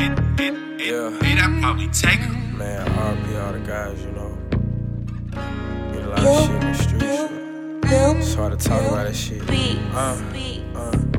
Yeah. Hey, that probably take him. Man, RP all the guys, you know. Get a lot of shit in the streets. It's hard to talk about that shit. Uh, uh,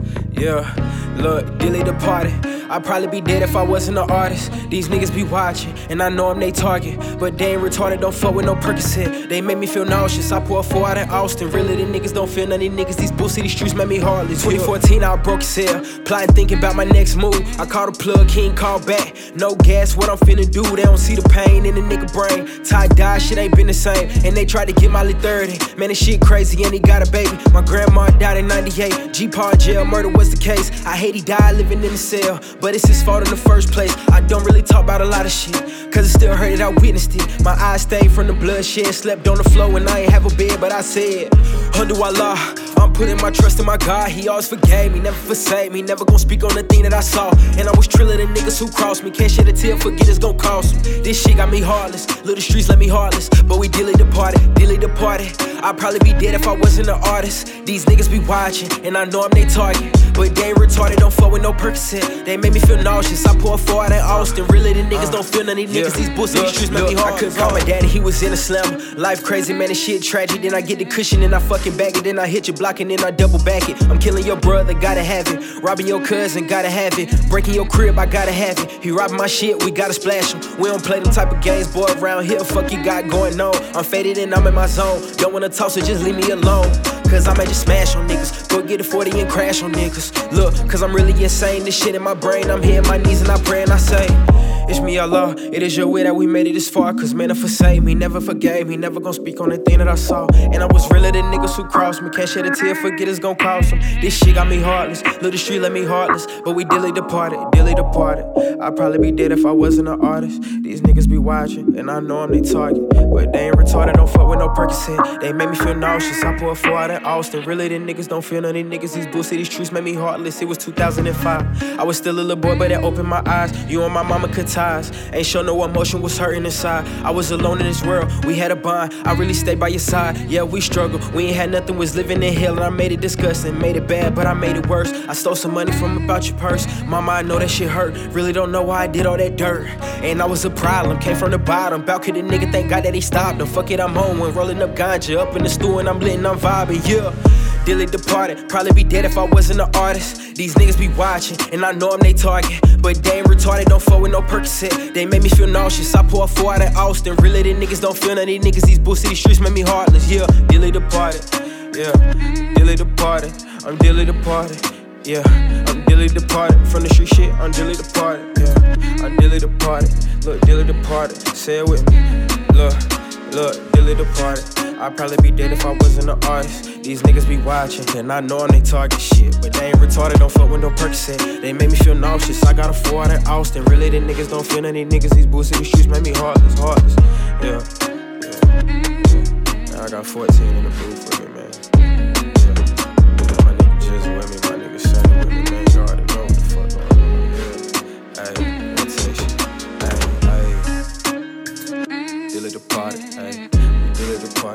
yeah, look, delete the party. I'd probably be dead if I wasn't an artist. These niggas be watching, and I know I'm they target. But they ain't retarded, don't fuck with no Percocet. They make me feel nauseous. I pour a four out in Austin. Really, the niggas don't feel none of these niggas. These bull city streets make me heartless. 2014, I broke his hell. Plotting, thinking about my next move. I called a plug, he ain't call back. No gas, what I'm finna do. They don't see the pain in the nigga brain. Tie dye, shit ain't been the same. And they tried to get my Molly 30. Man, this shit crazy, and he got a baby. My grandma died in 98. G Paul jail, murder was the case. I hate he died living in the cell, but it's his fault in the first place. I don't really talk about a lot of shit, cause it still hurt that I witnessed it. My eyes stained from the bloodshed, slept on the floor, and I ain't have a bed, but I said, Under Allah, I'm putting my trust in my God. He always forgave me, never forsake me, never gon' speak on the thing that I saw. And I was trilling the niggas who crossed me. Can't shed a tear, forget it's gon' cost me. This shit got me heartless, little streets let me heartless, but we dearly departed, dearly departed. I'd probably be dead if I wasn't an artist. These niggas be watching, and I know I'm they target. But they ain't retarded, don't fuck with no Percocet. They make me feel nauseous. I pour four out in Austin. Really, the niggas don't feel none of these niggas. These bullshit Look, streets make me hard. I couldn't call my daddy, he was in a slam. Life crazy, man, this shit tragic. Then I get the cushion and I fucking back it. Then I hit your block and then I double back it. I'm killing your brother, gotta have it. Robbing your cousin, gotta have it. Breaking your crib, I gotta have it. He robbing my shit, we gotta splash him. We don't play them type of games, boy, around here. Fuck you got going on. I'm faded and I'm in my zone. Don't wanna talk, so just leave me alone. Cause I might just smash on niggas. Go get a 40 and crash on niggas. Look, cause I'm really insane. This shit in my brain. I'm hitting my knees and I pray and I say. It's me, Allah. It is your way that we made it this far. Cause man, if forsake me, never forgave me. Never gonna speak on the thing that I saw. And I was realer than niggas who crossed me. Can't shed a tear, forget it's gonna cost them. This shit got me heartless. Little street let me heartless. But we dearly departed, dearly departed. I'd probably be dead if I wasn't an artist. These niggas be watching, and I know I'm they target. But they ain't retarded, don't fuck with no Percocet. They make me feel nauseous. I pour a four out in Austin. Really, the niggas don't feel none these niggas. These bull city streets make me heartless. It was 2005. I was still a little boy, but it opened my eyes. You and my mama could ties. Ain't show no emotion was hurting inside. I was alone in this world. We had a bond. I really stayed by your side. Yeah, we struggled. We ain't had nothing. Was living in hell, and I made it disgusting. Made it bad, but I made it worse. I stole some money from about your purse. Mama, I know that shit hurt. Really don't know why I did all that dirt. And I was a problem. Came from the bottom. Bout could the nigga thank God that he stopped him. Fuck it, I'm home. When rolling up ganja up in the stool and I'm blitting, I'm vibing. Yeah. Dearly departed, probably be dead if I wasn't an artist. These niggas be watching, and I know I'm they target. But they ain't retarded, don't fuck with no Percocet. They make me feel nauseous. I pour a four out in Austin. Really, the niggas don't feel none of these niggas. These bull city streets make me heartless. Yeah, dearly departed. Yeah, dearly departed. I'm dearly departed. Yeah, I'm dearly departed from the street shit. I'm dearly departed. Yeah, I'm dearly departed. Look, dearly departed. Say it with me. Look, look, dearly departed. I'd probably be dead if I wasn't an artist. These niggas be watching, and I know I'm they target shit. But they ain't retarded, don't fuck with no Percocet. They make me feel nauseous. I got a four out in Austin. Really, the niggas don't feel of these niggas. These bull city streets make me heartless, heartless. Yeah, yeah. I got 14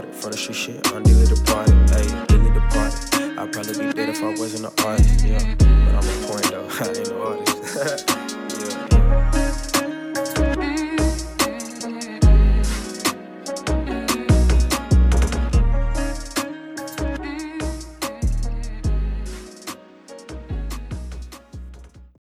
departed. From the street shit, I'm dearly departed, hey. Dearly departed. I'd probably be dead if I wasn't an artist, yeah. But I'm a point though, I ain't no artist.